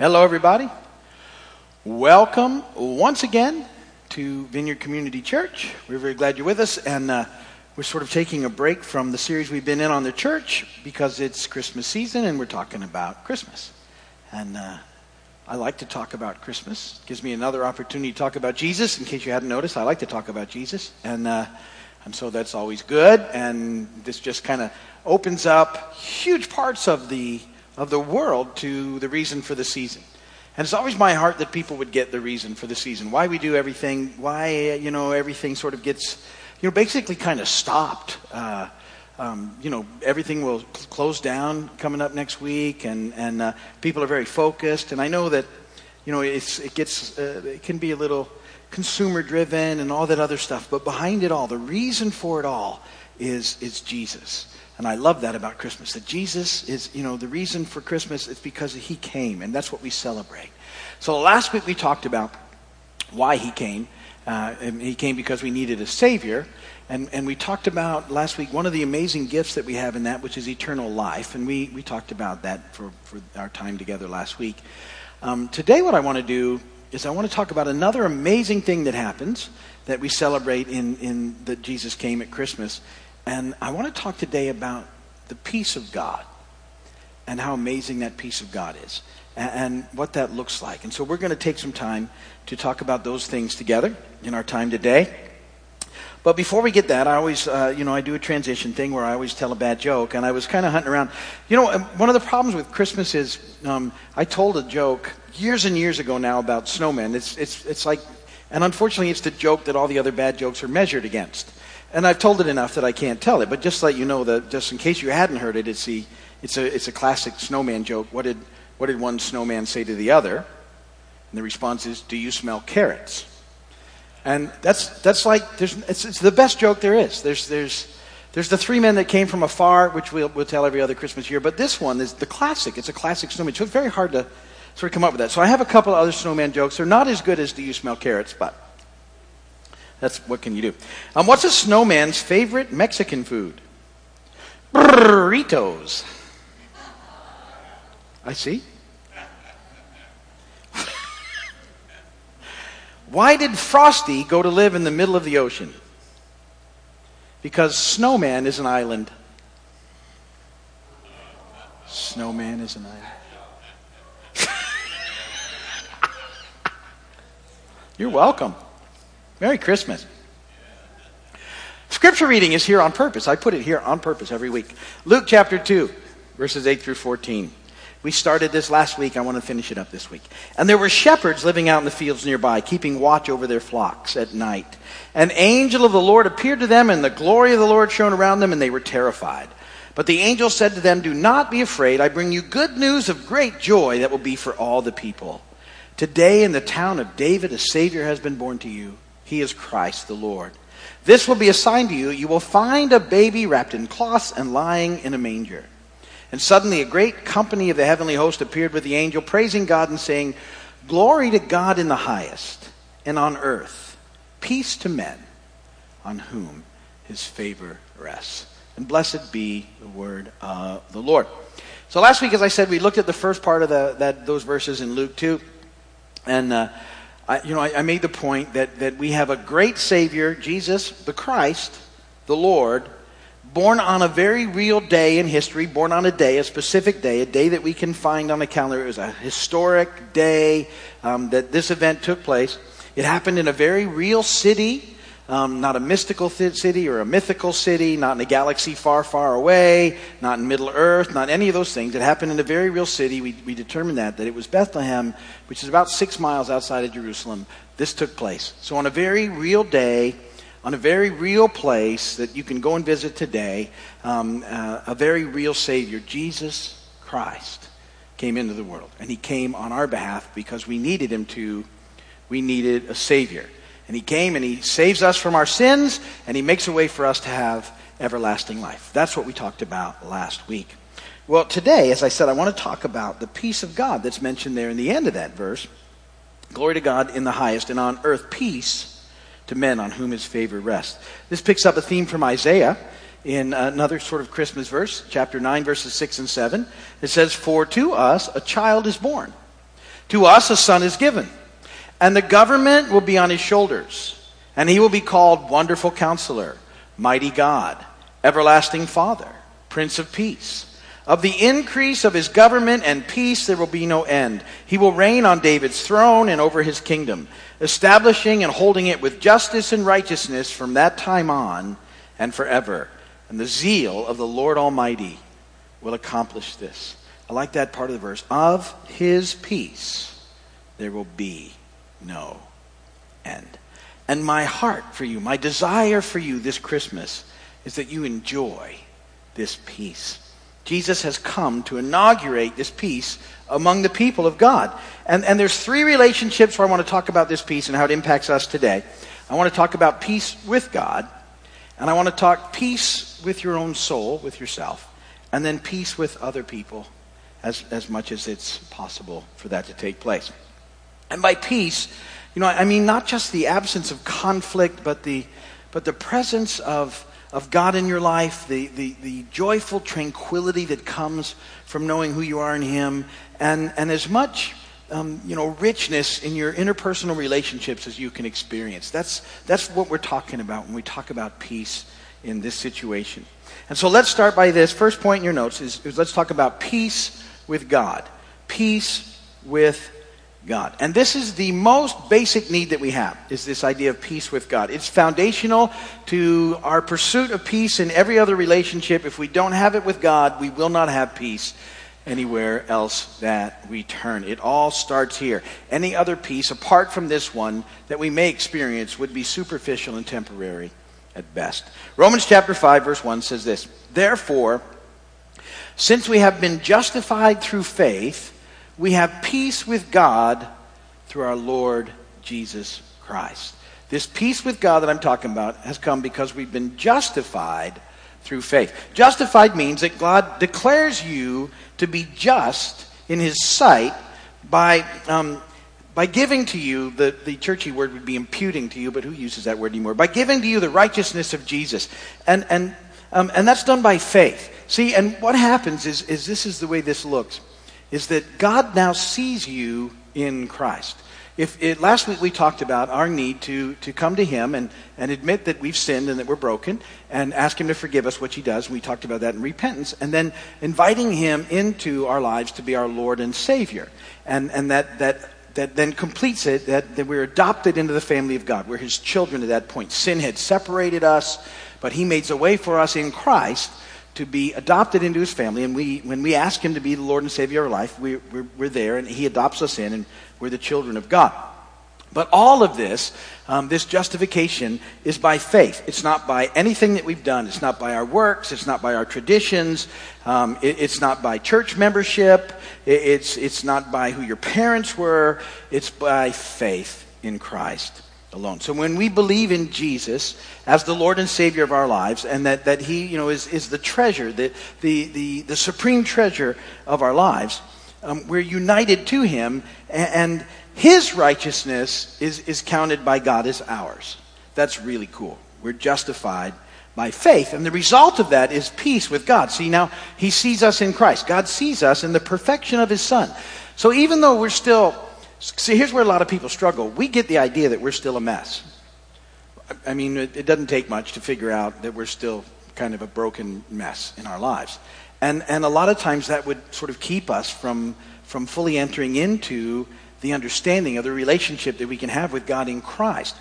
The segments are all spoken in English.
Hello, everybody. Welcome once again to Vineyard Community Church. We're very glad you're with us, and uh, we're sort of taking a break from the series we've been in on the church because it's Christmas season and we're talking about Christmas. And uh, I like to talk about Christmas. It gives me another opportunity to talk about Jesus. In case you hadn't noticed, I like to talk about Jesus, and uh, and so that's always good. And this just kind of opens up huge parts of the of the world to the reason for the season. And it's always my heart that people would get the reason for the season, why we do everything, why, you know, everything sort of gets, you know, basically kind of stopped. Uh, um, you know, everything will close down coming up next week, and, and uh, people are very focused. And I know that, you know, it's, it gets, uh, it can be a little consumer driven and all that other stuff. But behind it all, the reason for it all is, is Jesus. And I love that about Christmas, that Jesus is, you know, the reason for Christmas is because he came, and that's what we celebrate. So last week we talked about why he came. Uh, he came because we needed a Savior. And, and we talked about last week one of the amazing gifts that we have in that, which is eternal life. And we, we talked about that for, for our time together last week. Um, today, what I want to do is I want to talk about another amazing thing that happens that we celebrate in, in that Jesus came at Christmas. And I want to talk today about the peace of God and how amazing that peace of God is and, what that looks like. And so we're going to take some time to talk about those things together in our time today. But before we get that, I always, uh, you know, I do a transition thing where I always tell a bad joke, and I was kind of hunting around. You know, um, one of the problems with Christmas is um, I told a joke years and years ago now about snowmen. It's, it's, it's like, and unfortunately, it's the joke that all the other bad jokes are measured against. And I've told it enough that I can't tell it, but just let you know that, just in case you hadn't heard it, it's, the, it's, a, it's a classic snowman joke. What did, what did one snowman say to the other? And the response is, Do you smell carrots? And that's, that's like, there's, it's, it's the best joke there is. There's, there's, there's the three men that came from afar, which we'll, we'll tell every other Christmas year, but this one is the classic. It's a classic snowman. So it's very hard to sort of come up with that. So I have a couple of other snowman jokes. They're not as good as Do You Smell Carrots, but that's what can you do. Um, what's a snowman's favorite Mexican food? Burritos. I see. Why did Frosty go to live in the middle of the ocean? Because Snowman is an island. Snowman is an island. You're welcome. Merry Christmas. Scripture reading is here on purpose. I put it here on purpose every week. Luke chapter 2, verses 8 through 14. We started this last week. I want to finish it up this week. And there were shepherds living out in the fields nearby, keeping watch over their flocks at night. An angel of the Lord appeared to them, and the glory of the Lord shone around them, and they were terrified. But the angel said to them, Do not be afraid. I bring you good news of great joy that will be for all the people. Today in the town of David, a Savior has been born to you. He is Christ the Lord. This will be a sign to you. You will find a baby wrapped in cloths and lying in a manger. And suddenly a great company of the heavenly host appeared with the angel, praising God and saying, Glory to God in the highest, and on earth, peace to men on whom his favor rests. And blessed be the word of the Lord. So last week, as I said, we looked at the first part of the, that, those verses in Luke 2. And uh, I, you know, I, I made the point that, that we have a great Savior, Jesus, the Christ, the Lord, born on a very real day in history, born on a day, a specific day, a day that we can find on a calendar. It was a historic day um, that this event took place. It happened in a very real city um, not a mystical th- city or a mythical city, not in a galaxy far, far away, not in Middle Earth, not any of those things. It happened in a very real city. We, we determined that, that it was Bethlehem, which is about six miles outside of Jerusalem. This took place. So on a very real day, on a very real place that you can go and visit today, um, uh, a very real Savior, Jesus Christ, came into the world. And he came on our behalf because we needed him to. We needed a Savior. And he came and he saves us from our sins and he makes a way for us to have everlasting life. That's what we talked about last week. Well, today, as I said, I want to talk about the peace of God that's mentioned there in the end of that verse. Glory to God in the highest, and on earth peace to men on whom his favor rests. This picks up a theme from Isaiah in another sort of Christmas verse, chapter 9, verses 6 and 7. It says, For to us a child is born. To us a son is given, and the government will be on his shoulders, and he will be called Wonderful Counselor, Mighty God, Everlasting Father, Prince of Peace. Of the increase of his government and peace there will be no end. He will reign on David's throne and over his kingdom, establishing and holding it with justice and righteousness from that time on and forever. And the zeal of the Lord Almighty will accomplish this. I like that part of the verse. Of his peace there will be no end. And my heart for you, my desire for you this Christmas is that you enjoy this peace. Jesus has come to inaugurate this peace among the people of God. And, and there's three relationships where I want to talk about this peace and how it impacts us today. I want to talk about peace with God, and I want to talk peace with your own soul, with yourself, and then peace with other people as, as much as it's possible for that to take place. And by peace, you know, I mean not just the absence of conflict, but the, but the presence of, of God in your life, the, the, the joyful tranquility that comes from knowing who you are in Him, and, and as much um, you know, richness in your interpersonal relationships as you can experience. That's, that's what we're talking about when we talk about peace in this situation. And so let's start by this. First point in your notes is, is let's talk about peace with God. Peace with God. And this is the most basic need that we have, is this idea of peace with God. It's foundational to our pursuit of peace in every other relationship. If we don't have it with God, we will not have peace anywhere else that we turn. It all starts here. Any other peace, apart from this one, that we may experience would be superficial and temporary at best. Romans chapter 5, verse 1 says this Therefore, since we have been justified through faith, we have peace with God through our Lord Jesus Christ. This peace with God that I'm talking about has come because we've been justified through faith. Justified means that God declares you to be just in His sight by, um, by giving to you, the, the churchy word would be imputing to you, but who uses that word anymore? By giving to you the righteousness of Jesus. And, and, um, and that's done by faith. See, and what happens is, is this is the way this looks, is that God now sees you in Christ. If it, last week we talked about our need to, to come to Him and, and admit that we've sinned and that we're broken and ask Him to forgive us, which He does. We talked about that in repentance. And then inviting Him into our lives to be our Lord and Savior. And, and that, that, that then completes it, that, that we're adopted into the family of God. We're His children at that point. Sin had separated us, but He made a way for us in Christ to be adopted into his family. And we, when we ask him to be the Lord and Savior of our life, we, we're, we're there and he adopts us in and we're the children of God. But all of this, um, this justification, is by faith. It's not by anything that we've done. It's not by our works. It's not by our traditions. Um, it, it's not by church membership. It, it's, it's not by who your parents were. It's by faith in Christ alone. So when we believe in Jesus as the Lord and Savior of our lives, and that, that He you know, is, is the treasure, the, the, the, the supreme treasure of our lives, um, we're united to Him, and, and His righteousness is, is counted by God as ours. That's really cool. We're justified by faith. And the result of that is peace with God. See, now He sees us in Christ. God sees us in the perfection of His Son. So even though we're still See, here's where a lot of people struggle. We get the idea that we're still a mess. I mean, it, it doesn't take much to figure out that we're still kind of a broken mess in our lives. And, and a lot of times that would sort of keep us from, from fully entering into the understanding of the relationship that we can have with God in Christ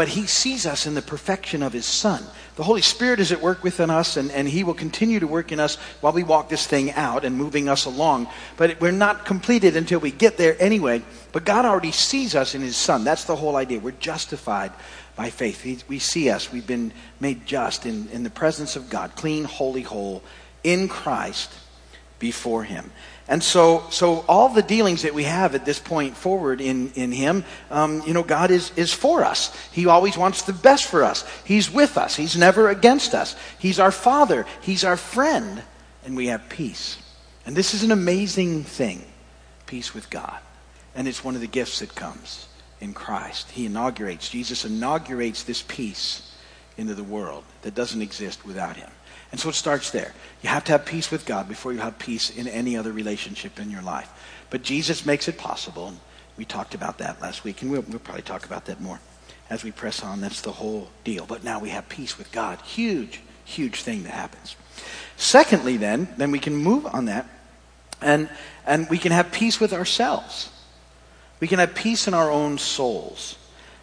but he sees us in the perfection of his son. The Holy Spirit is at work within us, and, and he will continue to work in us while we walk this thing out and moving us along. But we're not completed until we get there anyway. But God already sees us in his son. That's the whole idea. We're justified by faith. He, we see us. We've been made just in, in the presence of God, clean, holy, whole, in Christ before him. And so, so all the dealings that we have at this point forward in, in Him, um, you know, God is, is for us. He always wants the best for us. He's with us. He's never against us. He's our Father. He's our friend. And we have peace. And this is an amazing thing peace with God. And it's one of the gifts that comes in Christ. He inaugurates, Jesus inaugurates this peace into the world that doesn't exist without Him. And so it starts there. You have to have peace with God before you have peace in any other relationship in your life. But Jesus makes it possible. And we talked about that last week, and we'll, we'll probably talk about that more as we press on. That's the whole deal. But now we have peace with God. Huge, huge thing that happens. Secondly, then, then we can move on that, and, and we can have peace with ourselves. We can have peace in our own souls.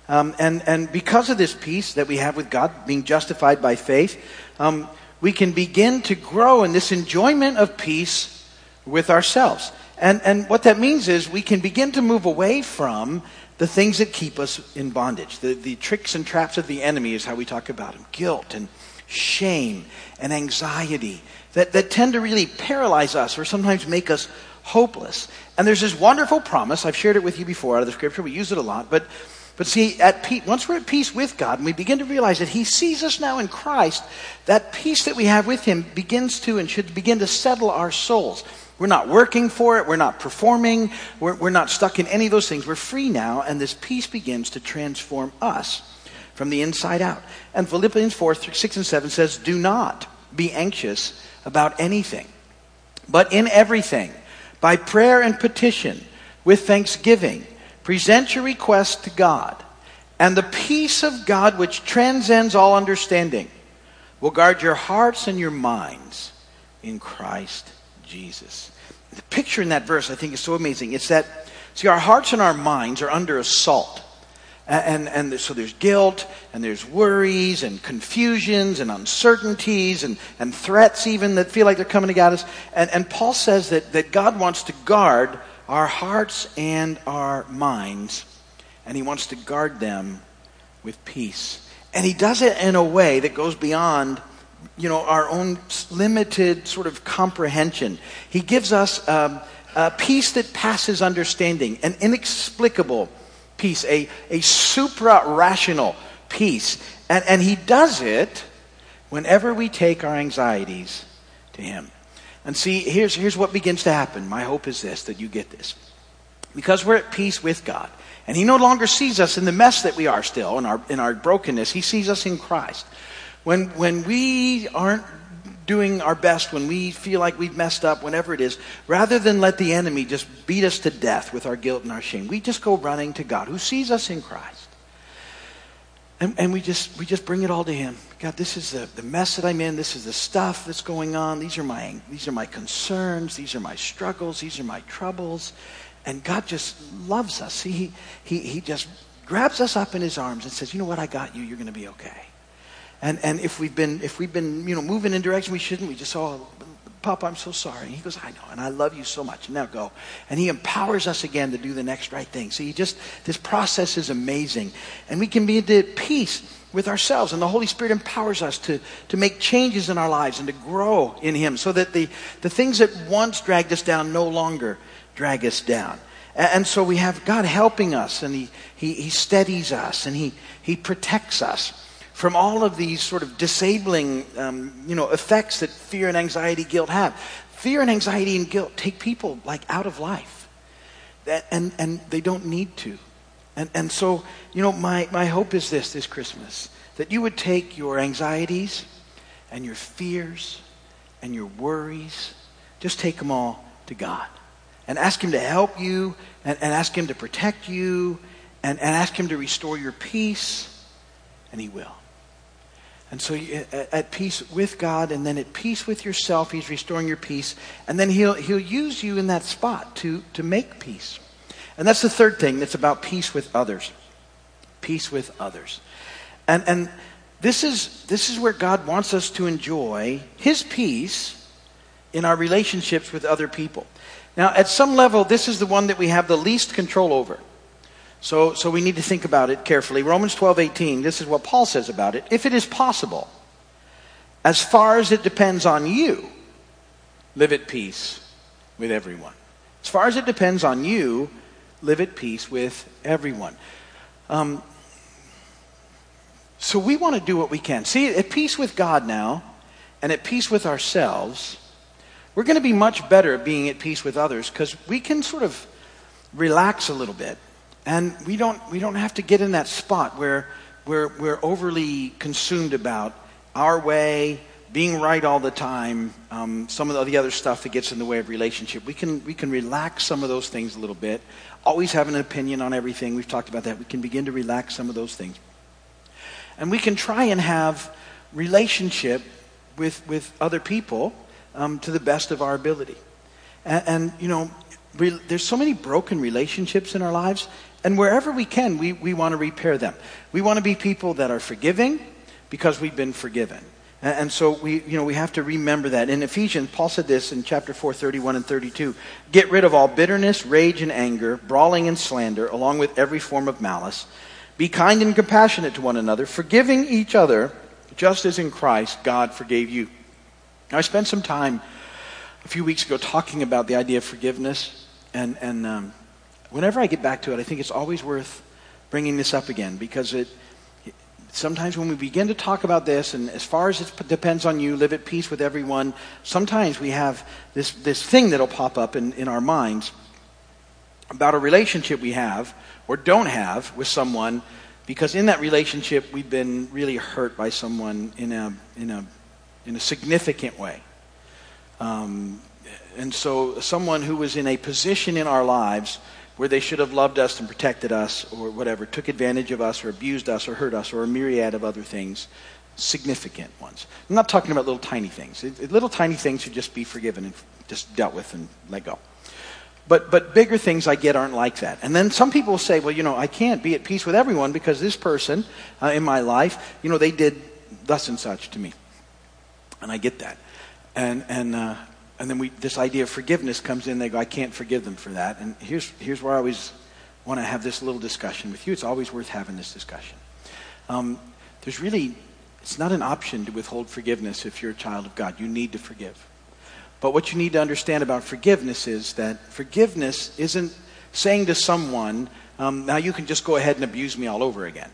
Um, and, and because of this peace that we have with God, being justified by faith, um, we can begin to grow in this enjoyment of peace with ourselves. And, and what that means is we can begin to move away from the things that keep us in bondage. The, the tricks and traps of the enemy is how we talk about them guilt and shame and anxiety that, that tend to really paralyze us or sometimes make us hopeless. And there's this wonderful promise. I've shared it with you before out of the scripture. We use it a lot. But, but see, at peace, once we're at peace with God and we begin to realize that He sees us now in Christ, that peace that we have with Him begins to and should begin to settle our souls. We're not working for it. We're not performing. We're, we're not stuck in any of those things. We're free now, and this peace begins to transform us from the inside out. And Philippians 4 6 and 7 says, Do not be anxious about anything, but in everything by prayer and petition, with thanksgiving, present your request to God, and the peace of God, which transcends all understanding, will guard your hearts and your minds in Christ Jesus. The picture in that verse, I think, is so amazing. It's that, see, our hearts and our minds are under assault. And, and, and so there's guilt, and there's worries, and confusions, and uncertainties, and, and threats even that feel like they're coming to God. us. And, and Paul says that, that God wants to guard our hearts and our minds, and he wants to guard them with peace. And he does it in a way that goes beyond you know, our own limited sort of comprehension. He gives us um, a peace that passes understanding, an inexplicable peace, a, a supra rational peace. And, and he does it whenever we take our anxieties to him. And see, here's, here's what begins to happen. My hope is this that you get this. Because we're at peace with God, and he no longer sees us in the mess that we are still, in our, in our brokenness, he sees us in Christ. When, when we aren't doing our best, when we feel like we've messed up, whenever it is, rather than let the enemy just beat us to death with our guilt and our shame, we just go running to God who sees us in Christ. And, and we, just, we just bring it all to Him. God, this is the, the mess that I'm in. This is the stuff that's going on. These are, my, these are my concerns. These are my struggles. These are my troubles. And God just loves us. He, he, he just grabs us up in His arms and says, You know what? I got you. You're going to be okay. And, and if we've been, if we've been, you know, moving in direction we shouldn't, we just, oh, Papa, I'm so sorry. He goes, I know, and I love you so much. Now go. And he empowers us again to do the next right thing. See, just, this process is amazing. And we can be at peace with ourselves. And the Holy Spirit empowers us to, to make changes in our lives and to grow in him so that the, the things that once dragged us down no longer drag us down. And, and so we have God helping us and he, he, he steadies us and he, he protects us from all of these sort of disabling, um, you know, effects that fear and anxiety, guilt have. Fear and anxiety and guilt take people like out of life, that, and and they don't need to. And and so, you know, my my hope is this this Christmas that you would take your anxieties and your fears and your worries, just take them all to God and ask Him to help you and, and ask Him to protect you and, and ask Him to restore your peace, and He will. And so at peace with God and then at peace with yourself, he's restoring your peace. And then he'll, he'll use you in that spot to, to make peace. And that's the third thing that's about peace with others. Peace with others. And, and this, is, this is where God wants us to enjoy his peace in our relationships with other people. Now, at some level, this is the one that we have the least control over. So, so we need to think about it carefully. Romans 12, 18, this is what Paul says about it. If it is possible, as far as it depends on you, live at peace with everyone. As far as it depends on you, live at peace with everyone. Um, so we want to do what we can. See, at peace with God now, and at peace with ourselves, we're going to be much better at being at peace with others because we can sort of relax a little bit and we don't, we don't have to get in that spot where we're, we're overly consumed about our way, being right all the time, um, some of the other stuff that gets in the way of relationship. We can, we can relax some of those things a little bit. Always have an opinion on everything. We've talked about that. We can begin to relax some of those things. And we can try and have relationship with, with other people um, to the best of our ability. And, and you know, re- there's so many broken relationships in our lives, and wherever we can, we, we want to repair them. We want to be people that are forgiving because we've been forgiven. And, and so we, you know, we have to remember that. In Ephesians, Paul said this in chapter 4, 31 and 32. Get rid of all bitterness, rage, and anger, brawling and slander, along with every form of malice. Be kind and compassionate to one another, forgiving each other, just as in Christ God forgave you. Now, I spent some time a few weeks ago talking about the idea of forgiveness, and, and um, whenever I get back to it, I think it's always worth bringing this up again because it, sometimes when we begin to talk about this, and as far as it depends on you, live at peace with everyone, sometimes we have this, this thing that'll pop up in, in our minds about a relationship we have or don't have with someone because in that relationship we've been really hurt by someone in a, in a in a significant way. Um, and so, someone who was in a position in our lives where they should have loved us and protected us or whatever, took advantage of us or abused us or hurt us or a myriad of other things, significant ones. I'm not talking about little tiny things. It, it, little tiny things should just be forgiven and just dealt with and let go. But, but bigger things I get aren't like that. And then some people say, well, you know, I can't be at peace with everyone because this person uh, in my life, you know, they did thus and such to me. And I get that. And, and, uh, and then we, this idea of forgiveness comes in. They go, I can't forgive them for that. And here's, here's where I always want to have this little discussion with you. It's always worth having this discussion. Um, there's really, it's not an option to withhold forgiveness if you're a child of God. You need to forgive. But what you need to understand about forgiveness is that forgiveness isn't saying to someone, um, now you can just go ahead and abuse me all over again.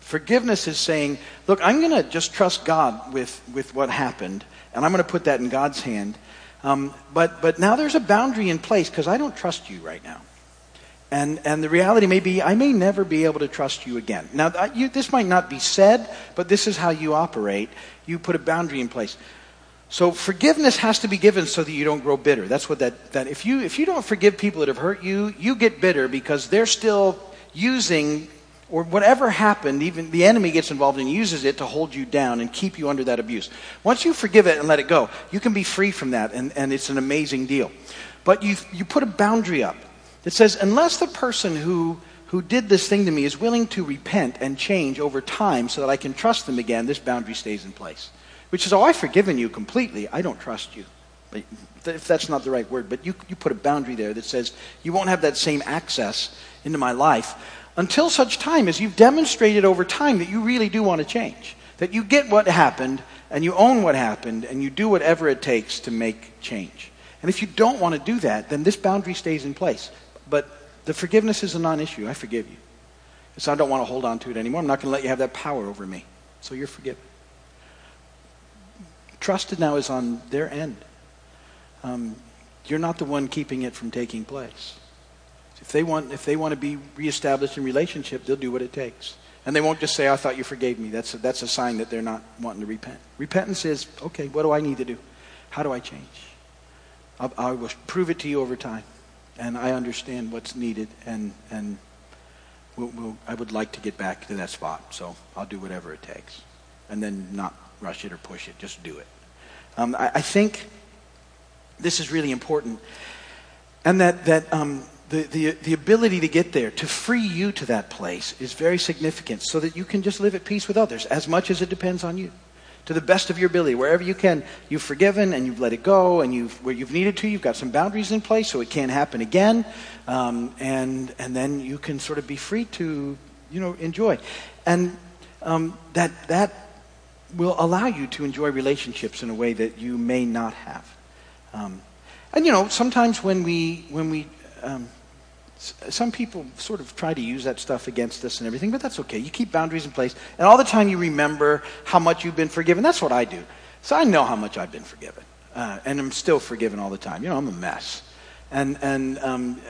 Forgiveness is saying, look, I'm going to just trust God with, with what happened, and I'm going to put that in God's hand. Um, but, but now there's a boundary in place because I don't trust you right now. And, and the reality may be, I may never be able to trust you again. Now, you, this might not be said, but this is how you operate. You put a boundary in place. So forgiveness has to be given so that you don't grow bitter. That's what that, that if you, if you don't forgive people that have hurt you, you get bitter because they're still using or whatever happened, even the enemy gets involved and uses it to hold you down and keep you under that abuse. Once you forgive it and let it go, you can be free from that, and, and it's an amazing deal. But you, you put a boundary up that says, unless the person who, who did this thing to me is willing to repent and change over time so that I can trust them again, this boundary stays in place. Which is, oh, I've forgiven you completely. I don't trust you. If that's not the right word, but you, you put a boundary there that says you won't have that same access into my life until such time as you've demonstrated over time that you really do want to change. That you get what happened and you own what happened and you do whatever it takes to make change. And if you don't want to do that, then this boundary stays in place. But the forgiveness is a non issue. I forgive you. Because I don't want to hold on to it anymore. I'm not going to let you have that power over me. So you're forgiven. Trusted now is on their end. Um, you're not the one keeping it from taking place. If they want, if they want to be reestablished in relationship, they'll do what it takes. And they won't just say, I thought you forgave me. That's a, that's a sign that they're not wanting to repent. Repentance is, okay, what do I need to do? How do I change? I'll, I will prove it to you over time. And I understand what's needed. And, and we'll, we'll, I would like to get back to that spot. So I'll do whatever it takes. And then not rush it or push it. Just do it. Um, I, I, think this is really important. And that, that um, the, the, the ability to get there, to free you to that place, is very significant so that you can just live at peace with others as much as it depends on you. To the best of your ability, wherever you can, you've forgiven and you've let it go, and you've, where you've needed to, you've got some boundaries in place so it can't happen again. Um, and, and then you can sort of be free to, you know, enjoy. And um, that, that will allow you to enjoy relationships in a way that you may not have. Um, and you know, sometimes when we when we um, some people sort of try to use that stuff against us and everything, but that's okay. You keep boundaries in place, and all the time you remember how much you've been forgiven. That's what I do. So I know how much I've been forgiven, uh, and I'm still forgiven all the time. You know, I'm a mess, and and um,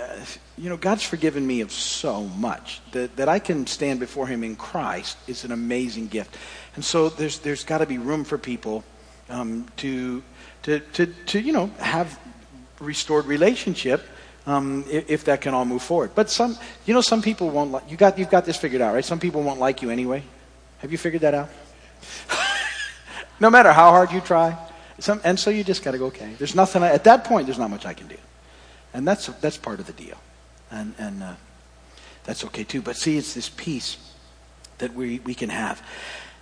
you know, God's forgiven me of so much that that I can stand before Him in Christ is an amazing gift, and so there's there's got to be room for people um, to, to, to, to, you know, have restored relationship um, if, if, that can all move forward. But some, you know, some people won't like, you got, you've got this figured out, right? Some people won't like you anyway. Have you figured that out? no matter how hard you try. Some, and so you just got to go, okay. There's nothing, at that point, there's not much I can do. And that's, that's part of the deal. And, and uh, that's okay too. But see, it's this peace that we, we can have.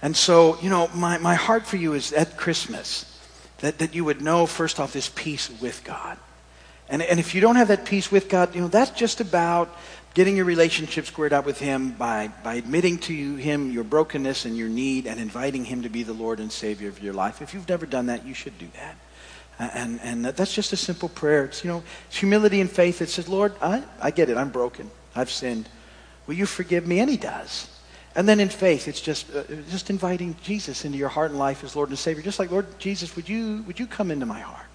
And so, you know, my, my heart for you is at Christmas that, that you would know, first off, this peace with God. And, and if you don't have that peace with God, you know, that's just about getting your relationship squared up with Him by, by admitting to Him your brokenness and your need and inviting Him to be the Lord and Savior of your life. If you've never done that, you should do that. And, and that's just a simple prayer. It's, you know, it's humility and faith that says, Lord, I, I get it. I'm broken. I've sinned. Will you forgive me? And He does. And then in faith, it's just, uh, just inviting Jesus into your heart and life as Lord and Savior. Just like, Lord Jesus, would you, would you come into my heart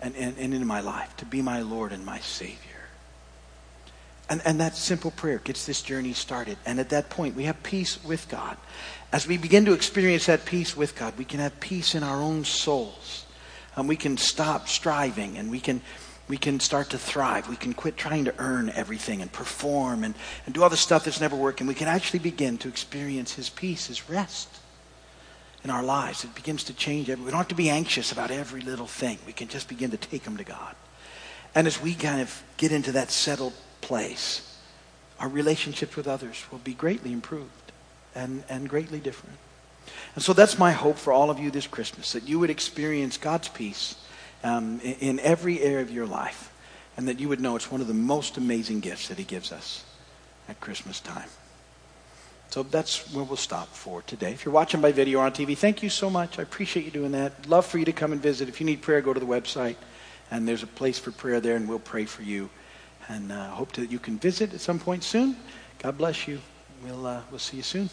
and, and, and into my life to be my Lord and my Savior? And, and that simple prayer gets this journey started. And at that point, we have peace with God. As we begin to experience that peace with God, we can have peace in our own souls. And we can stop striving and we can we can start to thrive. We can quit trying to earn everything and perform and, and do all the stuff that's never working. We can actually begin to experience His peace, His rest in our lives. It begins to change. We don't have to be anxious about every little thing. We can just begin to take them to God. And as we kind of get into that settled place, our relationships with others will be greatly improved and, and greatly different. And so that's my hope for all of you this Christmas, that you would experience God's peace um, in, in every area of your life, and that you would know it's one of the most amazing gifts that He gives us at Christmas time. So that's where we'll stop for today. If you're watching by video or on TV, thank you so much. I appreciate you doing that. Love for you to come and visit. If you need prayer, go to the website, and there's a place for prayer there, and we'll pray for you. And uh, hope that you can visit at some point soon. God bless you. We'll, uh, we'll see you soon.